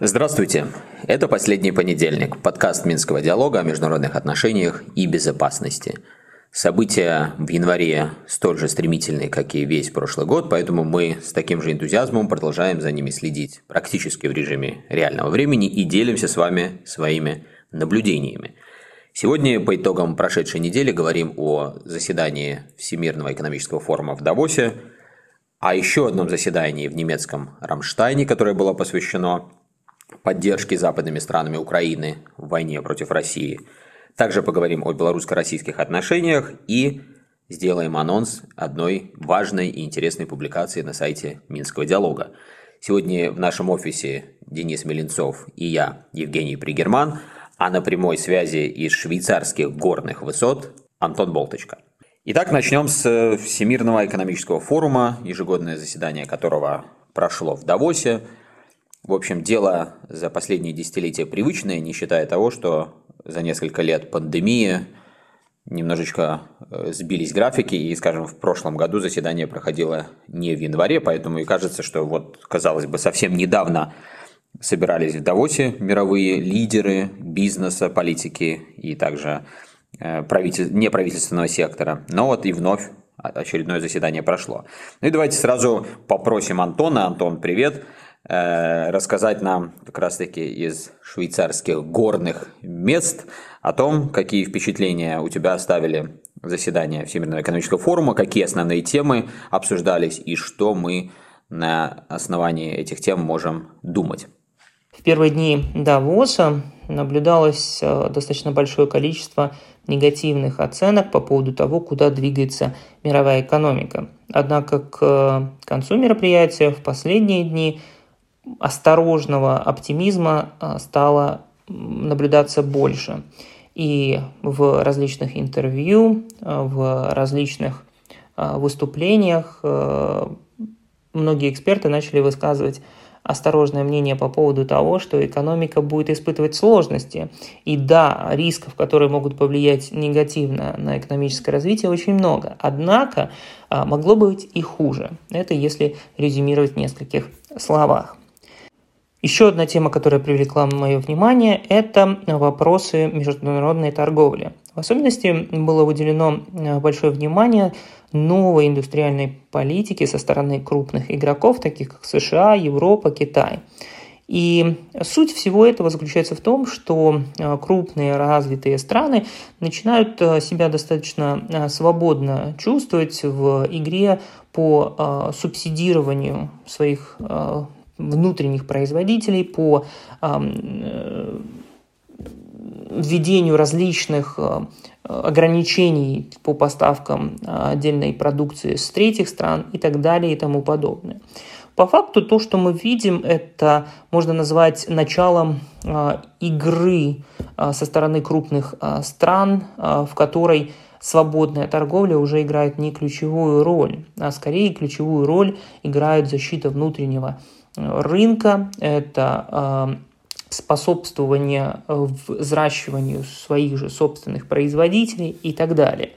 Здравствуйте. Это «Последний понедельник», подкаст Минского диалога о международных отношениях и безопасности. События в январе столь же стремительные, как и весь прошлый год, поэтому мы с таким же энтузиазмом продолжаем за ними следить практически в режиме реального времени и делимся с вами своими наблюдениями. Сегодня по итогам прошедшей недели говорим о заседании Всемирного экономического форума в Давосе, о еще одном заседании в немецком Рамштайне, которое было посвящено поддержки западными странами Украины в войне против России. Также поговорим о белорусско-российских отношениях и сделаем анонс одной важной и интересной публикации на сайте Минского диалога. Сегодня в нашем офисе Денис Меленцов и я, Евгений Пригерман, а на прямой связи из швейцарских горных высот Антон Болточка. Итак, начнем с Всемирного экономического форума, ежегодное заседание которого прошло в Давосе – в общем, дело за последние десятилетия привычное, не считая того, что за несколько лет пандемии немножечко э, сбились графики, и, скажем, в прошлом году заседание проходило не в январе, поэтому и кажется, что вот, казалось бы, совсем недавно собирались в Давосе мировые лидеры бизнеса, политики и также э, правитель... неправительственного сектора. Но вот и вновь очередное заседание прошло. Ну и давайте сразу попросим Антона. Антон, привет. Э, рассказать нам как раз-таки из швейцарских горных мест о том, какие впечатления у тебя оставили заседания Всемирного экономического форума, какие основные темы обсуждались и что мы на основании этих тем можем думать. В первые дни Давоса наблюдалось э, достаточно большое количество негативных оценок по поводу того, куда двигается мировая экономика. Однако к концу мероприятия в последние дни – осторожного оптимизма а, стало наблюдаться больше. И в различных интервью, в различных выступлениях многие эксперты начали высказывать осторожное мнение по поводу того, что экономика будет испытывать сложности. И да, рисков, которые могут повлиять негативно на экономическое развитие, очень много. Однако могло быть и хуже. Это если резюмировать в нескольких словах. Еще одна тема, которая привлекла мое внимание, это вопросы международной торговли. В особенности было выделено э, большое внимание новой индустриальной политике со стороны крупных игроков, таких как США, Европа, Китай. И суть всего этого заключается в том, что э, крупные развитые страны начинают э, себя достаточно свободно чувствовать в игре по субсидированию своих внутренних производителей, по э, введению различных э, ограничений по поставкам отдельной продукции с третьих стран и так далее и тому подобное. По факту то, что мы видим, это можно назвать началом э, игры со стороны крупных стран, в которой свободная торговля уже играет не ключевую роль, а скорее ключевую роль играет защита внутреннего рынка, это способствование взращиванию своих же собственных производителей и так далее.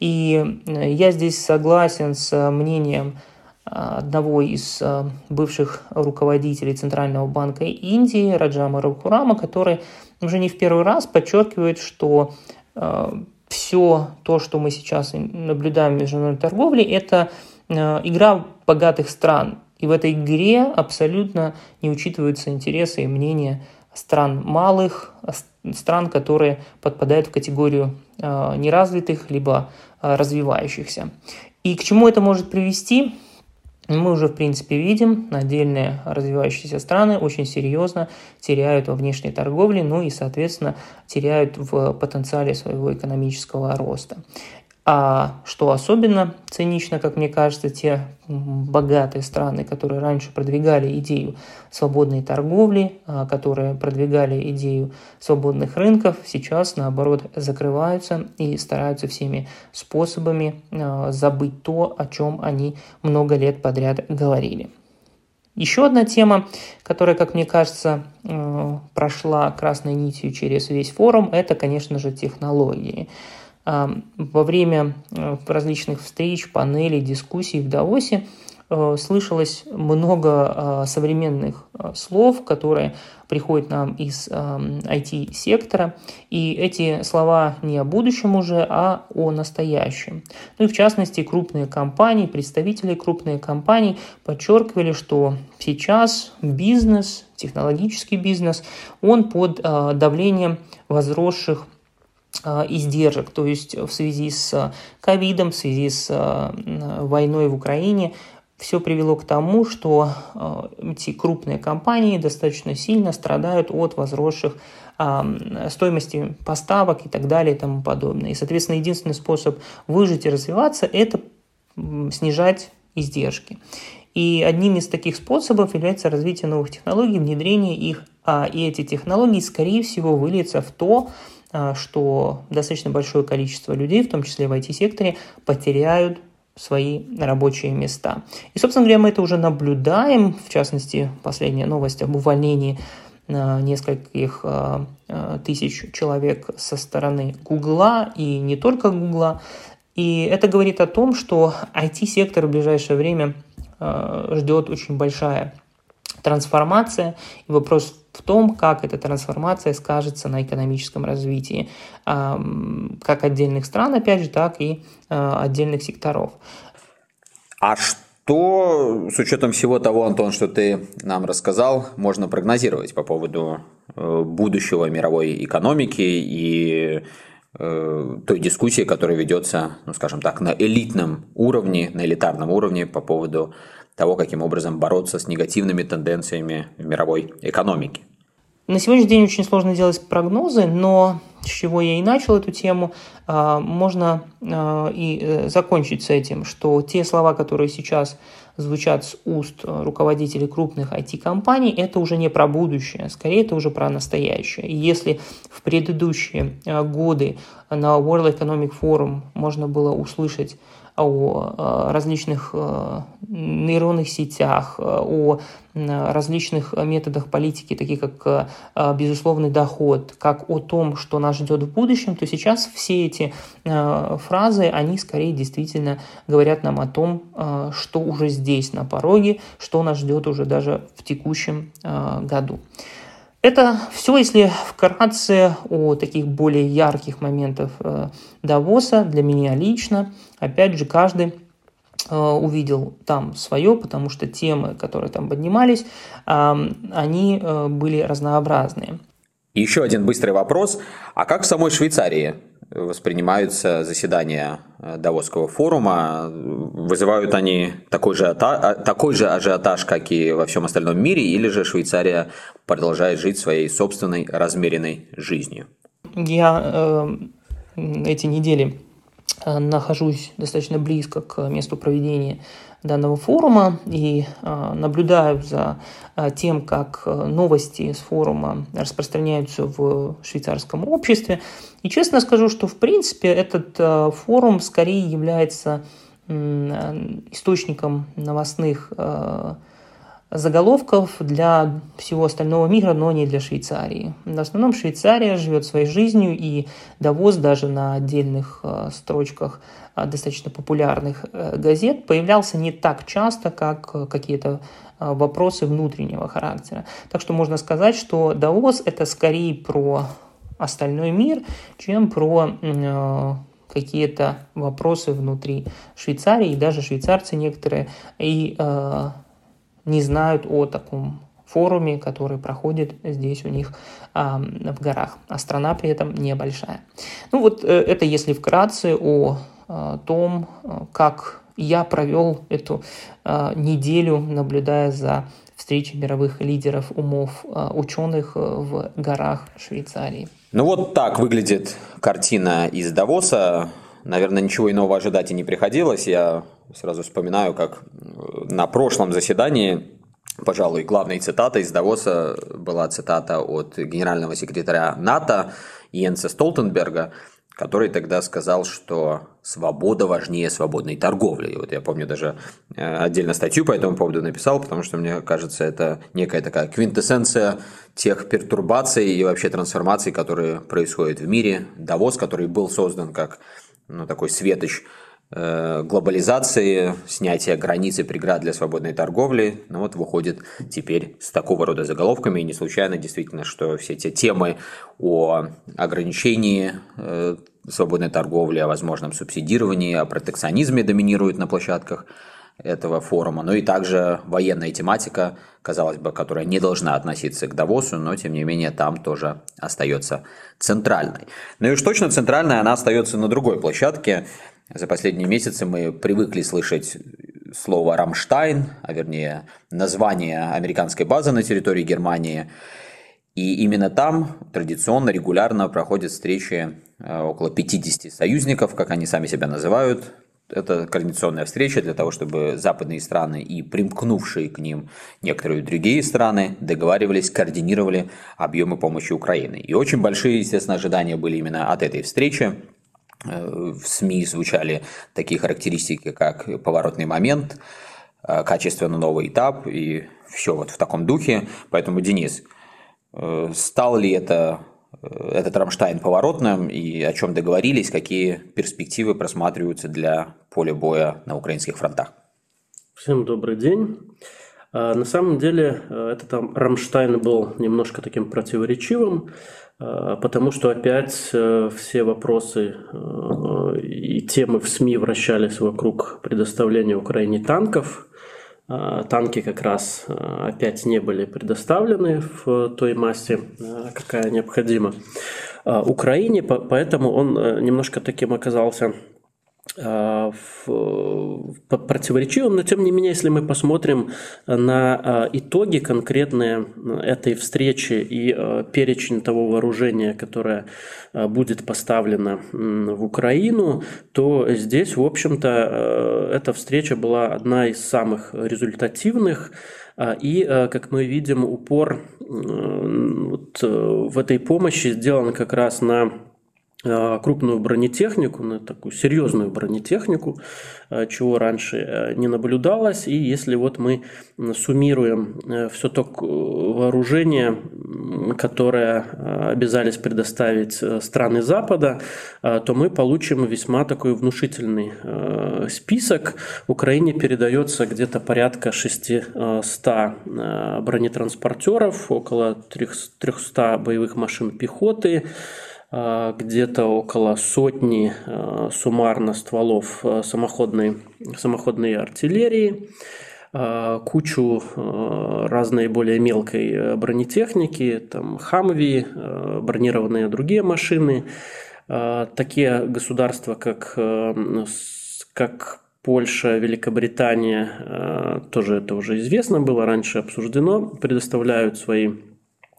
И э, я здесь согласен с мнением а, одного из бывших руководителей Центрального банка Индии, Раджама Рахурама, который уже не в первый раз подчеркивает, что все то, что мы сейчас наблюдаем в международной торговле, это игра богатых стран, и в этой игре абсолютно не учитываются интересы и мнения стран малых, стран, которые подпадают в категорию э, неразвитых либо э, развивающихся. И к чему это может привести? Мы уже, в принципе, видим, отдельные развивающиеся страны очень серьезно теряют во внешней торговле, ну и, соответственно, теряют в потенциале своего экономического роста. А что особенно цинично, как мне кажется, те богатые страны, которые раньше продвигали идею свободной торговли, а, которые продвигали идею свободных рынков, сейчас, наоборот, закрываются и стараются всеми способами а, забыть то, о чем они много лет подряд говорили. Еще одна тема, которая, как мне кажется, прошла красной нитью через весь форум, это, конечно же, технологии. Во время различных встреч, панелей, дискуссий в Давосе Э, слышалось много э, современных э, слов, которые приходят нам из IT-сектора, и эти слова не о будущем уже, а о настоящем. Ну и в частности, крупные компании, представители крупных компаний подчеркивали, что сейчас бизнес, технологический бизнес, он под давлением возросших издержек, то есть в связи с ковидом, в связи с войной в Украине все привело к тому, что э, эти крупные компании достаточно сильно страдают от возросших стоимости поставок и так далее и тому подобное. И, соответственно, единственный способ выжить и развиваться – это снижать издержки. И одним из таких способов является развитие новых технологий, внедрение их, а, и эти технологии, скорее всего, выльются в то, что достаточно большое количество людей, в том числе в IT-секторе, потеряют свои рабочие места. И, собственно говоря, мы это уже наблюдаем, в частности, последняя новость об увольнении э, нескольких э, тысяч человек со стороны Гугла и не только Гугла. И это говорит о том, что IT-сектор в ближайшее время ждет очень большая трансформация. И вопрос в том, как эта трансформация скажется на экономическом развитии как отдельных стран, опять же, так и а, отдельных секторов. А что, с учетом всего того, Антон, что ты нам рассказал, можно прогнозировать по поводу э, будущего мировой экономики и э, той дискуссии, которая ведется, ну, скажем так, на элитном уровне, на элитарном уровне по поводу того, каким образом бороться с негативными тенденциями в мировой экономике. На сегодняшний день очень сложно делать прогнозы, но с чего я и начал эту тему, а, можно а, и э, закончить с этим, что те слова, которые сейчас звучат с уст руководителей крупных IT-компаний, это уже не про будущее, скорее это уже про настоящее. И если в предыдущие а, годы на World Economic Forum можно было услышать о различных э, нейронных сетях, э, о различных методах политики, таких как э, безусловный доход, как о том, что нас ждет в будущем, то сейчас все эти фразы, они скорее действительно говорят нам о том, что уже здесь, на пороге, что нас ждет уже даже в текущем году. Это все, если вкратце о таких более ярких моментах э, Давоса для меня лично. Опять же, каждый э, увидел там свое, потому что темы, которые там поднимались, они э, были разнообразные. Еще один быстрый вопрос. А как в самой Швейцарии воспринимаются заседания э, Давосского форума? Вызывают они такой же, а, такой же ажиотаж, как и во всем остальном мире, или же Швейцария продолжает жить своей собственной размеренной жизнью? Я э, эти недели э, нахожусь достаточно близко к месту проведения данного форума и а, наблюдаю за а, тем, как а, новости с форума распространяются в швейцарском обществе. И честно скажу, что в принципе этот форум скорее является источником новостных заголовков для всего остального мира, но не для Швейцарии. В основном Швейцария живет своей жизнью, и Давос даже на отдельных строчках а, достаточно популярных э, газет появлялся не так часто, как э, какие-то вопросы внутреннего характера. Так что можно сказать, что Даос – это скорее про остальной мир, чем про э, какие-то вопросы внутри Швейцарии, и даже швейцарцы некоторые и э, не знают о таком форуме, который проходит здесь у них э, в горах, а страна при этом небольшая. Ну вот э, это если вкратце о том, как я провел эту а, неделю, наблюдая за встречей мировых лидеров умов а, ученых в горах Швейцарии. Ну вот так выглядит картина из Давоса. Наверное, ничего иного ожидать и не приходилось. Я сразу вспоминаю, как на прошлом заседании Пожалуй, главной цитатой из Давоса была цитата от генерального секретаря НАТО Йенса Столтенберга, который тогда сказал, что свобода важнее свободной торговли. И вот я помню даже э, отдельно статью по этому поводу написал, потому что мне кажется, это некая такая квинтэссенция тех пертурбаций и вообще трансформаций, которые происходят в мире. Давос, который был создан как ну, такой светоч Э, глобализации, снятия границ и преград для свободной торговли, ну вот выходит теперь с такого рода заголовками. И не случайно действительно, что все те темы о ограничении э, свободной торговли, о возможном субсидировании, о протекционизме доминируют на площадках этого форума. Ну и также военная тематика, казалось бы, которая не должна относиться к Давосу, но тем не менее там тоже остается центральной. Ну и уж точно центральной она остается на другой площадке. За последние месяцы мы привыкли слышать слово «Рамштайн», а вернее название американской базы на территории Германии. И именно там традиционно, регулярно проходят встречи э, около 50 союзников, как они сами себя называют. Это координационная встреча для того, чтобы западные страны и примкнувшие к ним некоторые другие страны договаривались, координировали объемы помощи Украины. И очень большие, естественно, ожидания были именно от этой встречи. Э, в СМИ звучали такие характеристики, как поворотный момент, э, качественно новый этап и все вот в таком духе. Поэтому, Денис, э, стал ли это этот Рамштайн поворотным и о чем договорились, какие перспективы просматриваются для поля боя на украинских фронтах? Всем добрый день. А, на самом деле этот Рамштайн был немножко таким противоречивым. А, потому что опять все вопросы и темы в СМИ вращались вокруг предоставления Украине танков. А, танки как раз э, опять не были предоставлены в той массе, какая необходима а, Украине, поэтому он немножко таким оказался Э, противоречивым, но тем не менее, если мы посмотрим на э, итоги конкретные э, этой встречи и перечень того вооружения, которое будет поставлено в Украину, то здесь, в общем-то, эта встреча была одна из самых результативных. И, как мы видим, упор вот в этой помощи сделан как раз на Э, крупную бронетехнику, на такую серьезную бронетехнику, э, чего раньше э, не наблюдалось. И если вот мы суммируем все то вооружение, которое обязались предоставить страны Запада, то мы получим весьма такой внушительный список. Украине передается где-то порядка 600 бронетранспортеров, около 300 боевых машин пехоты, где-то около сотни а, суммарно стволов а, самоходной, самоходной артиллерии, кучу разной более мелкой бронетехники, там Хамви, бронированные другие машины. Такие государства, как, как Польша, Великобритания, тоже это уже известно было, раньше обсуждено, предоставляют свои а,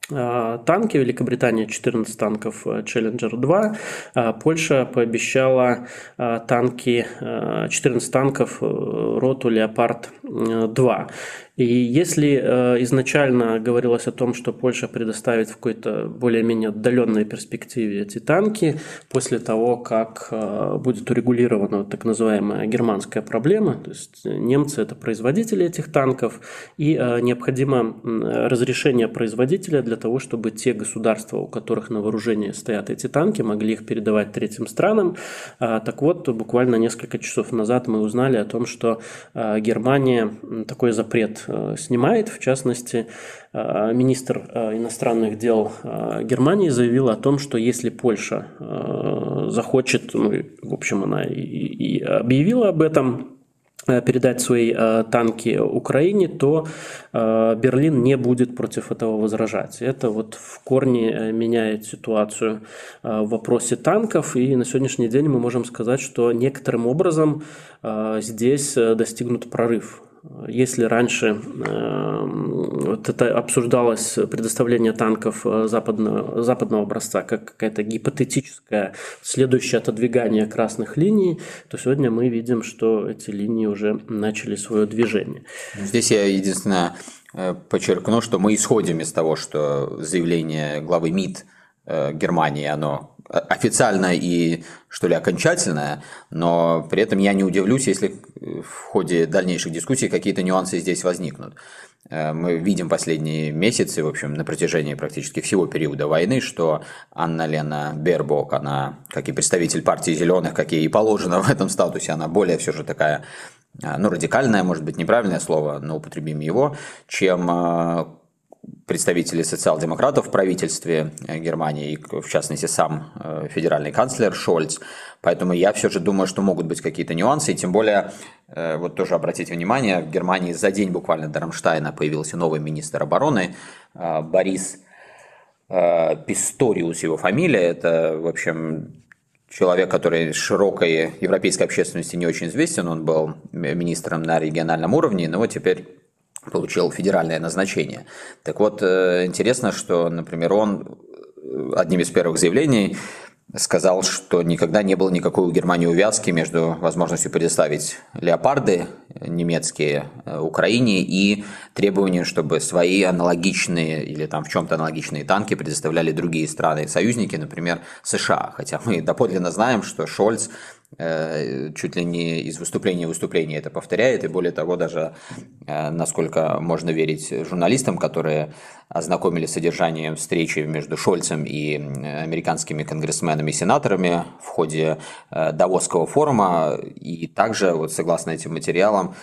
танки. Великобритания 14 танков э, Challenger 2. А, Польша пообещала а, танки, 14 танков э, роту Леопард 2. И если э, изначально говорилось о том, что Польша предоставит в какой-то более-менее отдаленной перспективе эти танки, после того, как э, будет урегулирована так называемая германская проблема, то есть немцы это производители этих танков, и э, необходимо разрешение производителя для того, чтобы те государства, у которых на вооружении стоят эти танки, могли их передавать третьим странам. Так вот, буквально несколько часов назад мы узнали о том, что Германия такой запрет Э, снимает. В частности, э, министр э, иностранных дел Германии заявил о том, что если Польша захочет, ну, в общем, она и, объявила об этом, передать свои э, танки Украине, то э, Берлин не будет против этого возражать. Это вот в корне меняет ситуацию э, в вопросе танков, и на сегодняшний день мы можем сказать, что некоторым образом здесь достигнут прорыв если раньше э, вот это обсуждалось предоставление танков э, западного, западного образца как какая-то гипотетическое следующее отодвигание красных линий, то сегодня мы видим, что эти линии уже начали свое движение. Здесь я единственное э, подчеркну, что мы исходим из того, что заявление главы МИД Германии, оно официально и, что ли, окончательное, но при этом я не удивлюсь, если в ходе дальнейших дискуссий какие-то нюансы здесь возникнут. Э, мы видим последние месяцы, в общем, на протяжении практически всего периода войны, что Анна Лена Бербок, она, как и представитель партии зеленых, как и положено в этом статусе, она более все же такая э, ну, радикальное, может быть, неправильное слово, но употребим его, чем э, представители социал-демократов в правительстве э, Германии, и в частности сам э, федеральный канцлер Шольц. Поэтому я все же думаю, что могут быть какие-то нюансы, и тем более, э, вот тоже обратите внимание, в Германии за день буквально до Рамштайна появился новый министр обороны Борис Писториус, его фамилия, это, в общем, человек, который широкой европейской общественности не очень известен, он был министром на региональном уровне, но вот теперь получил федеральное назначение. Так вот, э, интересно, что, например, он э, одним из первых заявлений сказал, что никогда не было никакой у Германии увязки между возможностью предоставить леопарды немецкие э, Украине и требованием, чтобы свои аналогичные или там в чем-то аналогичные танки предоставляли другие страны-союзники, например, США. Хотя мы доподлинно знаем, что Шольц чуть ли не из выступления в выступление это повторяет, и более того, даже э, насколько можно верить журналистам, которые ознакомились с содержанием встречи между Шольцем и американскими конгрессменами и сенаторами в ходе э, Давосского форума, и также, вот согласно этим материалам,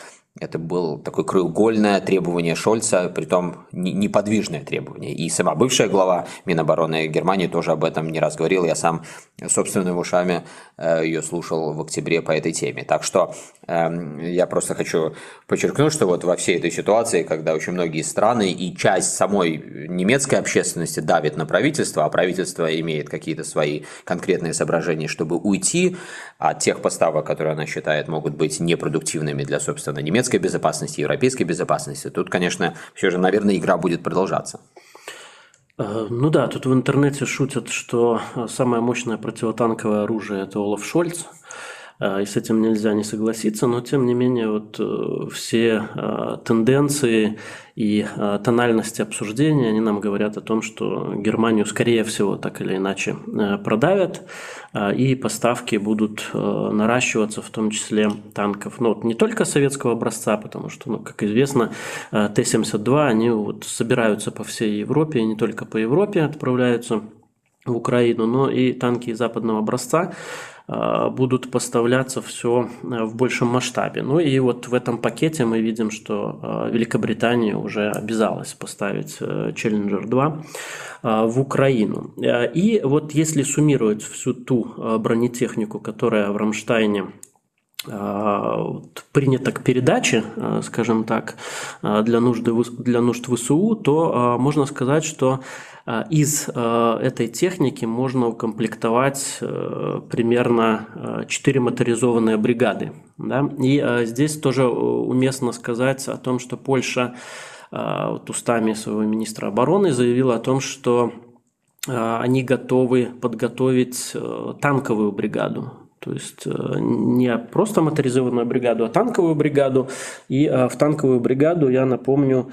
это было такое краеугольное требование Шольца, притом неподвижное требование. И сама бывшая глава Минобороны Германии тоже об этом не раз говорила. Я сам собственными ушами э, ее слушал в октябре по этой теме. Так что эм, я просто хочу подчеркнуть, что вот во всей этой ситуации, когда очень многие страны и часть самой немецкой общественности давит на правительство, а правительство имеет какие-то свои конкретные соображения, чтобы уйти от тех поставок, которые она считает могут быть непродуктивными для, собственно, немецкой немецкой безопасности, европейской безопасности. Тут, конечно, все же, наверное, игра будет продолжаться. Э, ну да, тут в интернете шутят, что э, самое мощное противотанковое оружие – это Олаф Шольц – и с этим нельзя не согласиться, но тем не менее вот э, все а, тенденции и а, тональности обсуждения, они нам говорят о том, что Германию, скорее всего, так или иначе э, продавят, и поставки будут э, наращиваться, в том числе танков. Но вот не только советского образца, потому что, ну, как известно, Т-72, они вот собираются по всей Европе, и не только по Европе отправляются в Украину, но и танки западного образца. Э, будут поставляться все э, в большем масштабе. Ну и вот в этом пакете мы видим, что э, Великобритания уже обязалась поставить Challenger 2 в Украину. И вот если суммировать всю ту бронетехнику, которая в Рамштайне принято к передаче, скажем так, для, нужды, для нужд ВСУ, то можно сказать, что а, из а, этой техники можно укомплектовать примерно 4 моторизованные бригады. Да? И а, здесь тоже уместно сказать о том, что Польша вот устами своего министра обороны заявила о том, что они готовы подготовить танковую бригаду, то есть э, не просто моторизованную бригаду, а танковую бригаду. И в танковую бригаду, я напомню,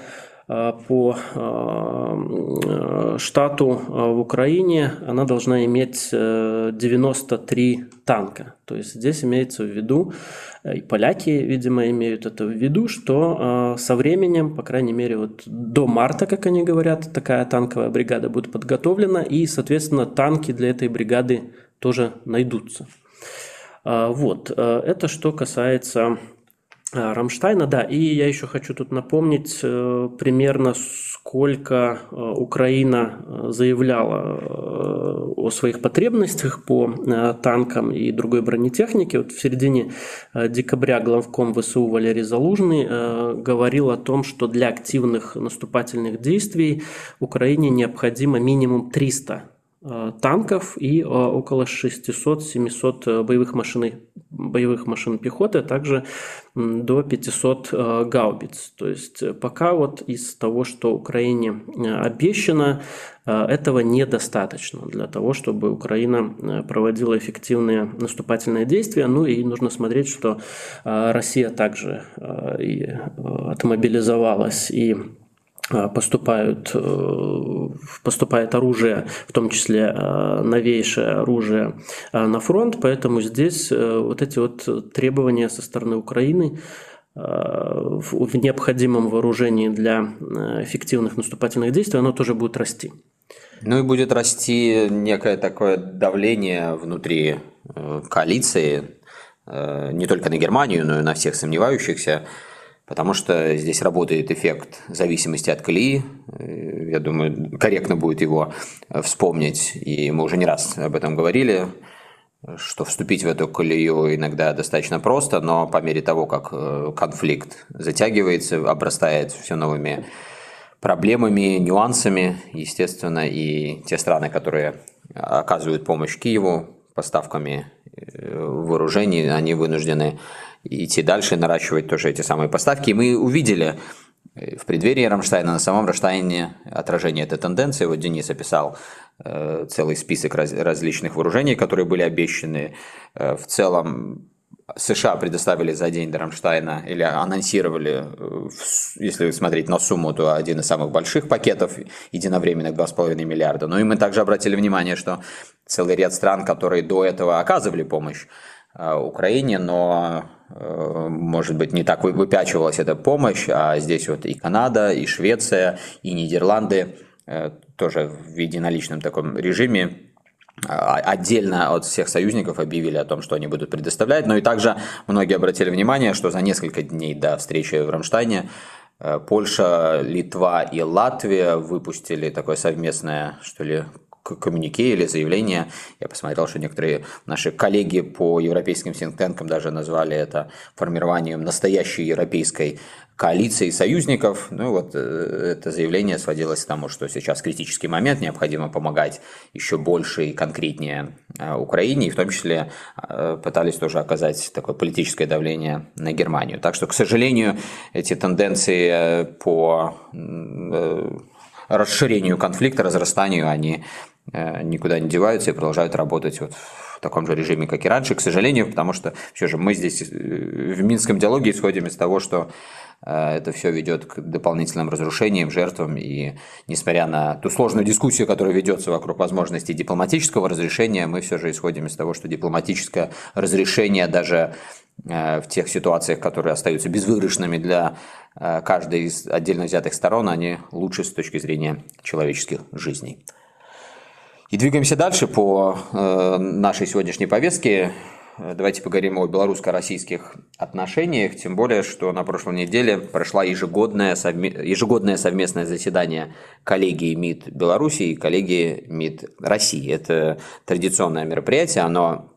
Э, по э, штату э, в Украине она должна иметь 93 танка. То есть здесь имеется в виду, и поляки, видимо, имеют это в виду, что со временем, по крайней мере, вот до марта, как они говорят, такая танковая бригада будет подготовлена, и, соответственно, танки для этой бригады тоже найдутся. Вот, это что касается а, Рамштайна, да, и я еще хочу тут напомнить э, примерно сколько э, Украина э, заявляла о своих потребностях по танкам и другой бронетехнике. Вот в середине декабря главком ВСУ Валерий Залужный говорил о том, что для активных наступательных действий Украине необходимо минимум 300 Э, танков и э, около 600-700 э, боевых машин, боевых машин пехоты, а также до 500 гаубиц. То есть пока вот из того, что Украине обещано, этого недостаточно для того, чтобы Украина проводила эффективные наступательные действия. Ну и нужно смотреть, что Россия также и отмобилизовалась и поступают, поступает оружие, в том числе новейшее оружие на фронт, поэтому здесь вот эти вот требования со стороны Украины в необходимом вооружении для эффективных наступательных действий, оно тоже будет расти. Ну и будет расти некое такое давление внутри э, коалиции, э, не только на Германию, но и на всех сомневающихся, потому что здесь работает эффект зависимости от колеи. Э, я думаю, корректно будет его вспомнить, и мы уже не раз об этом говорили, что вступить в эту колею иногда достаточно просто, но по мере того, как конфликт затягивается, обрастает все новыми проблемами, нюансами, естественно, и те страны, которые оказывают помощь Киеву поставками э, вооружений, они вынуждены идти дальше, наращивать тоже эти самые поставки. И мы увидели э, в преддверии Рамштайна, на самом Рамштайне отражение этой тенденции. Вот Денис описал э, целый список различных вооружений, которые были обещаны. В целом США предоставили за день до Рамштайна или анонсировали, э, если смотреть на сумму, то один из самых больших пакетов единовременных 2,5 миллиарда. Но и мы также обратили внимание, что целый ряд стран, которые до этого оказывали помощь э, Украине, но, э, может быть, не так выпячивалась эта помощь, а здесь вот и Канада, и Швеция, и Нидерланды тоже в единоличном таком режиме а, отдельно от всех союзников объявили о том, что они будут предоставлять. Но и также многие обратили внимание, что за несколько дней до встречи в Рамштайне э, Польша, Литва и Латвия выпустили такое совместное, что ли, коммунике или заявление. Я посмотрел, что некоторые наши коллеги по европейским синктенкам даже назвали это формированием настоящей европейской коалиции союзников. Ну вот э, это заявление сводилось к тому, что сейчас критический момент, необходимо помогать еще больше и конкретнее э, Украине, и в том числе э, пытались тоже оказать такое политическое давление на Германию. Так что, к сожалению, эти тенденции по расширению конфликта, разрастанию, они никуда не деваются и продолжают работать вот в таком же режиме, как и раньше, к сожалению, потому что все же мы здесь э, в Минском диалоге исходим из того, что э, это все ведет к дополнительным разрушениям, жертвам, и несмотря на ту сложную дискуссию, которая ведется вокруг возможности дипломатического разрешения, мы все же исходим из того, что дипломатическое разрешение даже в тех ситуациях, которые остаются безвыигрышными для каждой из отдельно взятых сторон, они лучше с точки зрения человеческих жизней. И двигаемся дальше по э, нашей сегодняшней повестке. Давайте поговорим о белорусско-российских отношениях, тем более, что на прошлой неделе прошло ежегодное, совме... ежегодное совместное заседание коллегии МИД Беларуси и коллегии МИД России. Это традиционное мероприятие, оно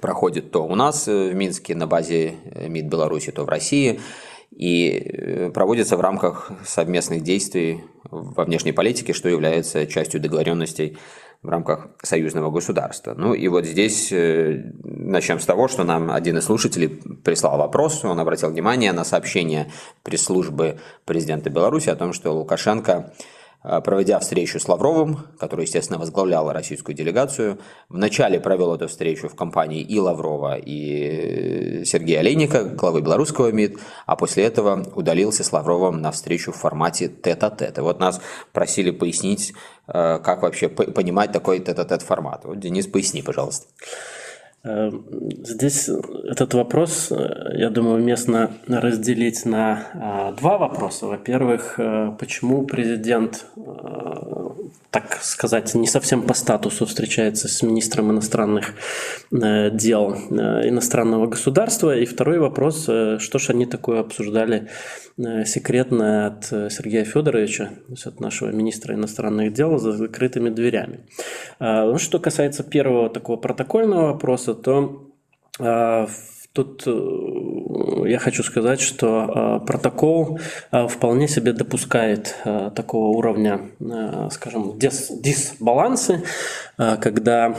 проходит то у нас в Минске на базе МИД Беларуси, то в России и э, проводится в рамках совместных действий во внешней политике, что является частью договоренностей в рамках союзного государства. Ну и вот здесь э, начнем с того, что нам один из слушателей прислал вопрос, он обратил внимание на сообщение пресс-службы президента Беларуси о том, что Лукашенко проведя встречу с Лавровым, который, естественно, возглавлял российскую делегацию, вначале провел эту встречу в компании и Лаврова, и Сергея Олейника, главы белорусского МИД, а после этого удалился с Лавровым на встречу в формате тет-а-тет. И вот нас просили пояснить, а, как вообще понимать такой тет-а-тет формат. Вот, Денис, поясни, пожалуйста. Эм, здесь этот вопрос, э, я думаю, уместно разделить на а, два вопроса. Во-первых, э, почему президент, э, так сказать, не совсем по статусу встречается с министром иностранных дел иностранного государства? И второй вопрос, что же они такое обсуждали секретно от Сергея Федоровича, от нашего министра иностранных дел, за закрытыми дверями. Ну, что касается первого такого протокольного вопроса, то а, Тут э, я хочу сказать, что э, протокол э, вполне себе допускает такого уровня, скажем, дис дисбалансы, когда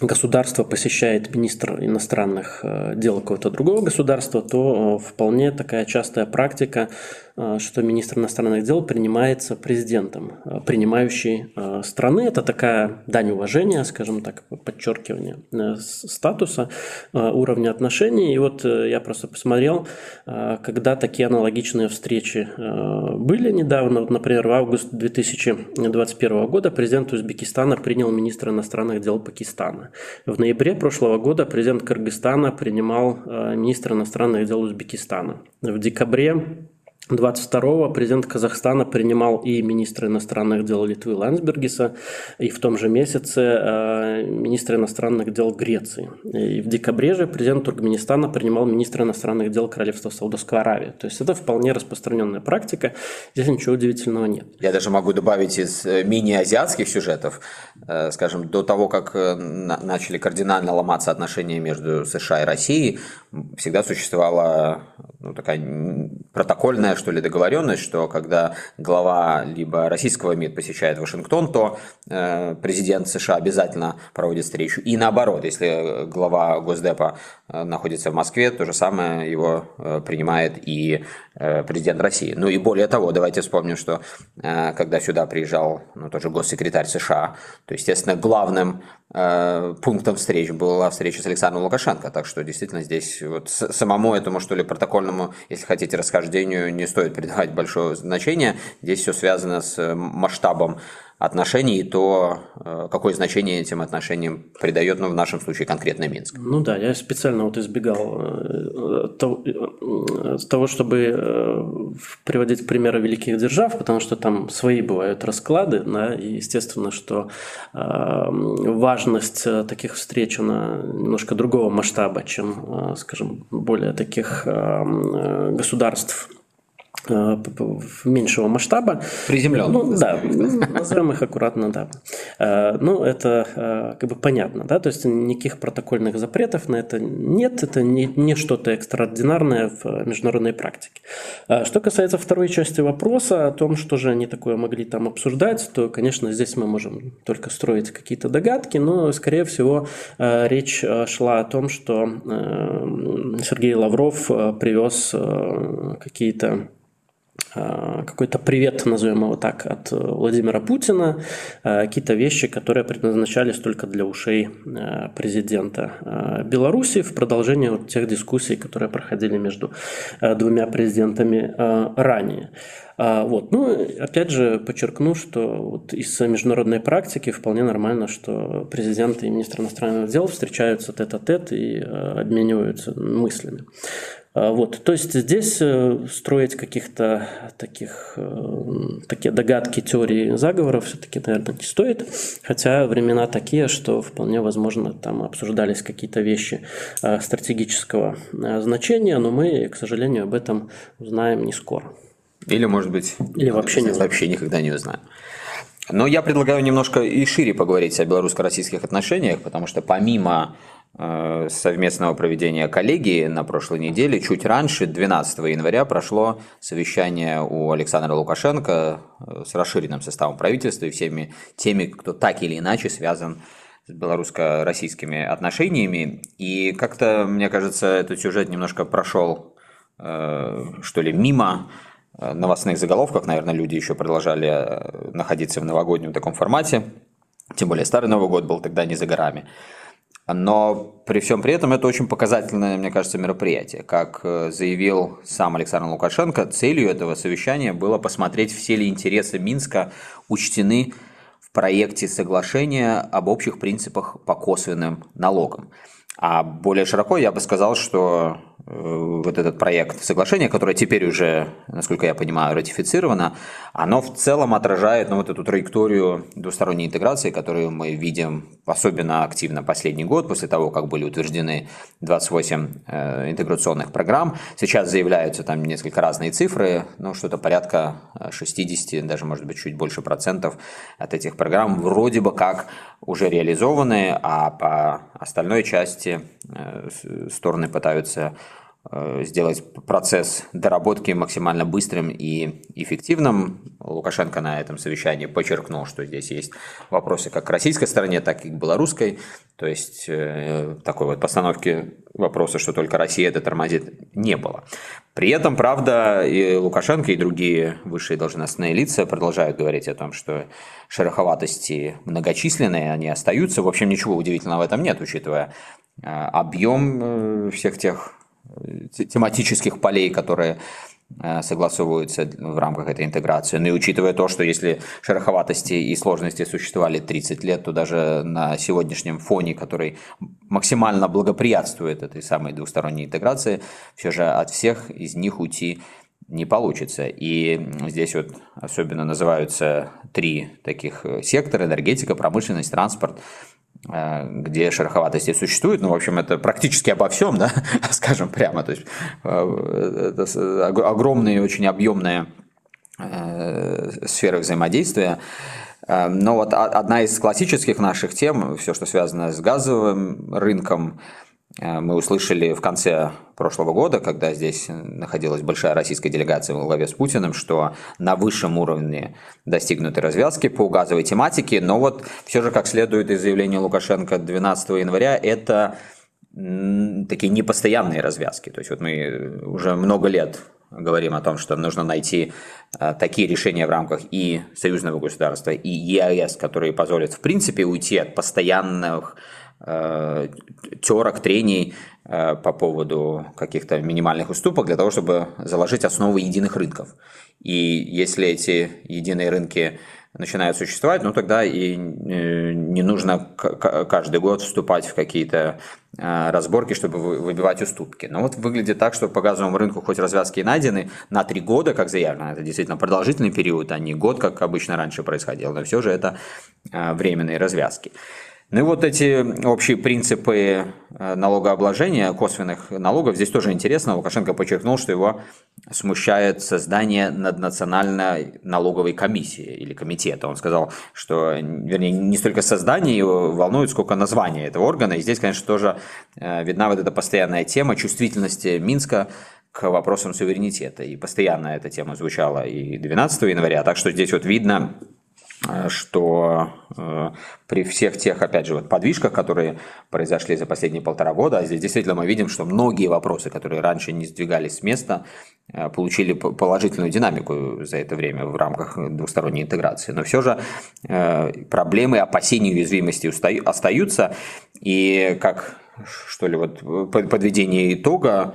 государство посещает министр иностранных дел какого-то другого государства, то вполне такая частая практика что министр иностранных дел принимается президентом принимающей страны. Это такая дань уважения, скажем так, подчеркивание статуса, уровня отношений. И вот я просто посмотрел, когда такие аналогичные встречи были недавно. Вот, например, в август 2021 года президент Узбекистана принял министра иностранных дел Пакистана. В ноябре прошлого года президент Кыргызстана принимал министра иностранных дел Узбекистана. В декабре 22-го президент Казахстана принимал и министра иностранных дел Литвы Лансбергиса, и в том же месяце э, министра иностранных дел Греции. И в декабре же президент Туркменистана принимал министра иностранных дел Королевства Саудовской Аравии. То есть это вполне распространенная практика, здесь ничего удивительного нет. Я даже могу добавить из э, мини-азиатских сюжетов, э, скажем, до того, как начали кардинально ломаться отношения между США и Россией, всегда существовала ну, такая протокольная что ли, договоренность, что когда глава либо российского МИД посещает Вашингтон, то э, президент США обязательно проводит встречу. И наоборот, если глава Госдепа находится в Москве, то же самое его э, принимает и э, президент России. Ну и более того, давайте вспомним, что э, когда сюда приезжал ну, тоже госсекретарь США, то, естественно, главным Э, пунктом встреч была встреча с Александром Лукашенко, так что действительно здесь вот самому этому, что ли, протокольному, если хотите, расхождению не стоит придавать большое значение. Здесь все связано с масштабом отношений, то э, какое значение этим отношениям придает, ну, в нашем случае, конкретно Минск? Ну да, я специально вот избегал э, того, чтобы приводить примеры великих держав, потому что там свои бывают расклады, да, и естественно, что важность таких встреч, она немножко другого масштаба, чем, скажем, более таких государств Э, меньшего масштаба. Приземленного. Ну, да, назовем их аккуратно, да. Э, ну, это э, как бы понятно, да, то есть никаких протокольных запретов на это нет, это не, не что-то экстраординарное в международной практике. Что касается второй части вопроса о том, что же они такое могли там обсуждать, то, конечно, здесь мы можем только строить какие-то догадки, но, скорее всего, речь шла о том, что Сергей Лавров привез какие-то Э, какой-то привет, назовем его так, от э, Владимира Путина, э, какие-то вещи, которые предназначались только для ушей президента Беларуси в продолжение вот тех дискуссий, которые проходили между двумя президентами ранее. Вот. Ну, опять же, подчеркну, что вот из международной практики вполне нормально, что президент и министр иностранных дел встречаются тет-а-тет и обмениваются мыслями. А, вот, то есть здесь э, строить каких-то таких э, такие догадки, теории заговоров все-таки, наверное, не стоит. Хотя времена такие, что вполне возможно там обсуждались какие-то вещи э, стратегического значения, но мы, к сожалению, об этом узнаем не скоро. Или, может быть, Или вообще, не вообще никогда не узнаем. Но я предлагаю немножко и шире поговорить о белорусско-российских отношениях, потому что помимо совместного проведения коллегии на прошлой неделе. Чуть раньше, 12 января, прошло совещание у Александра Лукашенко э, с расширенным составом правительства и всеми теми, кто так или иначе связан с белорусско-российскими отношениями. И как-то, мне кажется, этот сюжет немножко прошел, э, что ли, мимо новостных заголовков. Наверное, люди еще продолжали находиться в новогоднем таком формате. Тем более Старый Новый год был тогда не за горами. Но при всем при этом это очень показательное, мне кажется, мероприятие. Как э, заявил сам Александр Лукашенко, целью этого совещания было посмотреть, все ли интересы Минска учтены в проекте соглашения об общих принципах по косвенным налогам. А более широко я бы сказал, что вот этот проект соглашения, которое теперь уже, насколько я понимаю, ратифицировано, оно в целом отражает ну, вот эту траекторию двусторонней интеграции, которую мы видим особенно активно последний год, после того, как были утверждены 28 э, интеграционных программ. Сейчас заявляются там несколько разные цифры, ну что-то порядка 60, даже может быть чуть больше процентов от этих программ вроде бы как уже реализованы, а по остальной части э, стороны пытаются Э, сделать процесс доработки максимально быстрым и эффективным. Лукашенко на этом совещании подчеркнул, что здесь есть вопросы как к российской стороне, так и к белорусской. То есть э, такой вот постановки вопроса, что только Россия это тормозит, не было. При этом, правда, и Лукашенко, и другие высшие должностные лица продолжают говорить о том, что шероховатости многочисленные, они остаются. В общем, ничего удивительного в этом нет, учитывая э, объем э, всех тех тематических полей, которые Э, согласовываются в рамках этой интеграции. Ну и учитывая то, что если шероховатости и сложности существовали 30 лет, то даже на сегодняшнем фоне, который максимально благоприятствует этой самой двусторонней интеграции, все же от всех из них уйти не получится. И здесь вот особенно называются три таких сектора – энергетика, промышленность, транспорт – Э, где шероховатости существуют, ну, в общем, это практически обо всем, да, скажем прямо, то есть э, это огромные, очень объемные э, сферы взаимодействия. Но вот одна из классических наших тем, все, что связано с газовым рынком, Э, мы услышали в конце прошлого года, когда здесь находилась большая российская делегация во главе с Путиным, что на высшем уровне достигнуты развязки по газовой тематике, но вот все же, как следует из заявления Лукашенко 12 января, это такие непостоянные развязки. То есть вот мы уже много лет говорим о том, что нужно найти э, такие решения в рамках и союзного государства, и ЕАЭС, которые позволят в принципе уйти от постоянных Э, терок, трений э, по поводу каких-то минимальных уступок для того, чтобы заложить основы единых рынков. И если эти единые рынки начинают существовать, ну тогда и э, не нужно каждый год вступать в какие-то разборки, чтобы выбивать уступки. Но вот выглядит так, что по газовому рынку хоть развязки и найдены на три года, как заявлено, это действительно продолжительный период, а не год, как обычно раньше происходило, но все же это временные развязки. Ну и вот эти общие принципы э, налогообложения косвенных налогов, здесь тоже интересно. Лукашенко подчеркнул, что его смущает создание наднациональной налоговой комиссии или комитета. Он сказал, что, вернее, не столько создание его волнует, сколько название этого органа. И здесь, конечно, тоже э, видна вот эта постоянная тема чувствительности Минска к вопросам суверенитета. И постоянно эта тема звучала и 12 января. Так что здесь вот видно что э, при всех тех, опять же, вот подвижках, которые произошли за последние полтора года, а здесь действительно мы видим, что многие вопросы, которые раньше не сдвигались с места, э, получили положительную динамику за это время в рамках двусторонней интеграции. Но все же проблемы, опасения уязвимости остаются, и как, что ли, вот подведение итога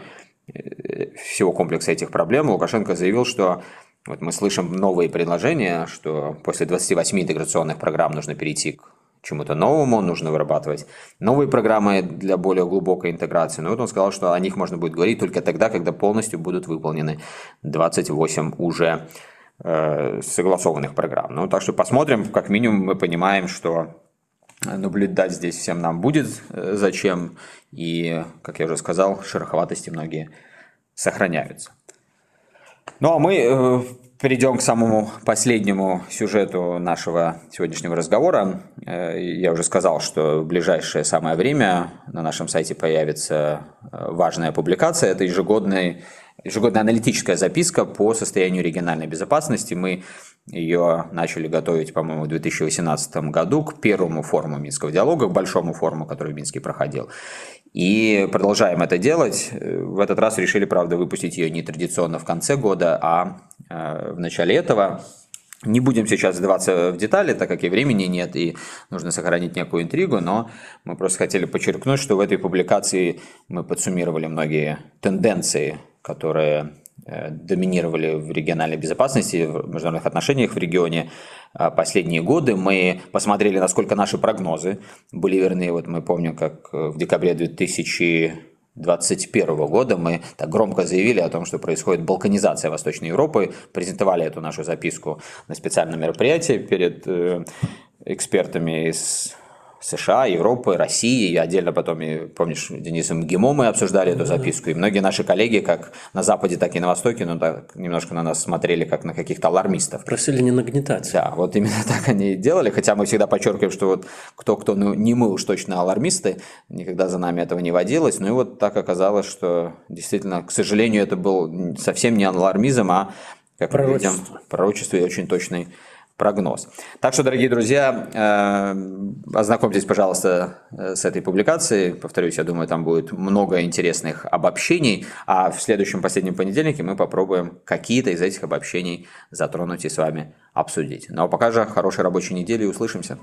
всего комплекса этих проблем Лукашенко заявил, что вот мы слышим новые предложения, что после 28 интеграционных программ нужно перейти к чему-то новому, нужно вырабатывать новые программы для более глубокой интеграции. Но вот он сказал, что о них можно будет говорить только тогда, когда полностью будут выполнены 28 уже э, согласованных программ. Ну, так что посмотрим, как минимум мы понимаем, что наблюдать здесь всем нам будет э, зачем, и, как я уже сказал, шероховатости многие сохраняются. Ну а мы э, перейдем к самому последнему сюжету нашего сегодняшнего разговора. Э, я уже сказал, что в ближайшее самое время на нашем сайте появится э, важная публикация. Это ежегодная, ежегодная аналитическая записка по состоянию региональной безопасности. Мы ее начали готовить, по-моему, в 2018 году к первому форуму Минского диалога, к большому форуму, который в Минске проходил. И продолжаем это делать. В этот раз решили, правда, выпустить ее не традиционно в конце года, а э, в начале этого. Не будем сейчас вдаваться в детали, так как и времени нет, и нужно сохранить некую интригу, но мы просто хотели подчеркнуть, что в этой публикации мы подсуммировали многие тенденции, которые доминировали в региональной безопасности, в международных отношениях в регионе а последние годы. Мы посмотрели, насколько наши прогнозы были верны. Вот мы помним, как э, в декабре 2021 года мы так громко заявили о том, что происходит балканизация Восточной Европы, презентовали эту нашу записку на специальном мероприятии перед э, экспертами из США, Европы, России, и отдельно потом, и, помнишь, Денисом ГИМО мы обсуждали эту записку, и многие наши коллеги, как на Западе, так и на Востоке, ну, так, немножко на нас смотрели, как на каких-то алармистов. Просили не нагнетать. Да, вот именно так они и делали, хотя мы всегда подчеркиваем, что вот кто-кто, ну, не мы уж точно алармисты, никогда за нами этого не водилось, ну и вот так оказалось, что действительно, к сожалению, это был совсем не алармизм, а, как пророчество. мы видим, пророчество и очень точный прогноз. Так что, дорогие друзья, э, ознакомьтесь, пожалуйста, э, с этой публикацией. Повторюсь, я думаю, там будет много интересных обобщений, а в следующем последнем понедельнике мы попробуем какие-то из этих обобщений затронуть и с вами обсудить. Ну а пока же хорошей рабочей недели и услышимся.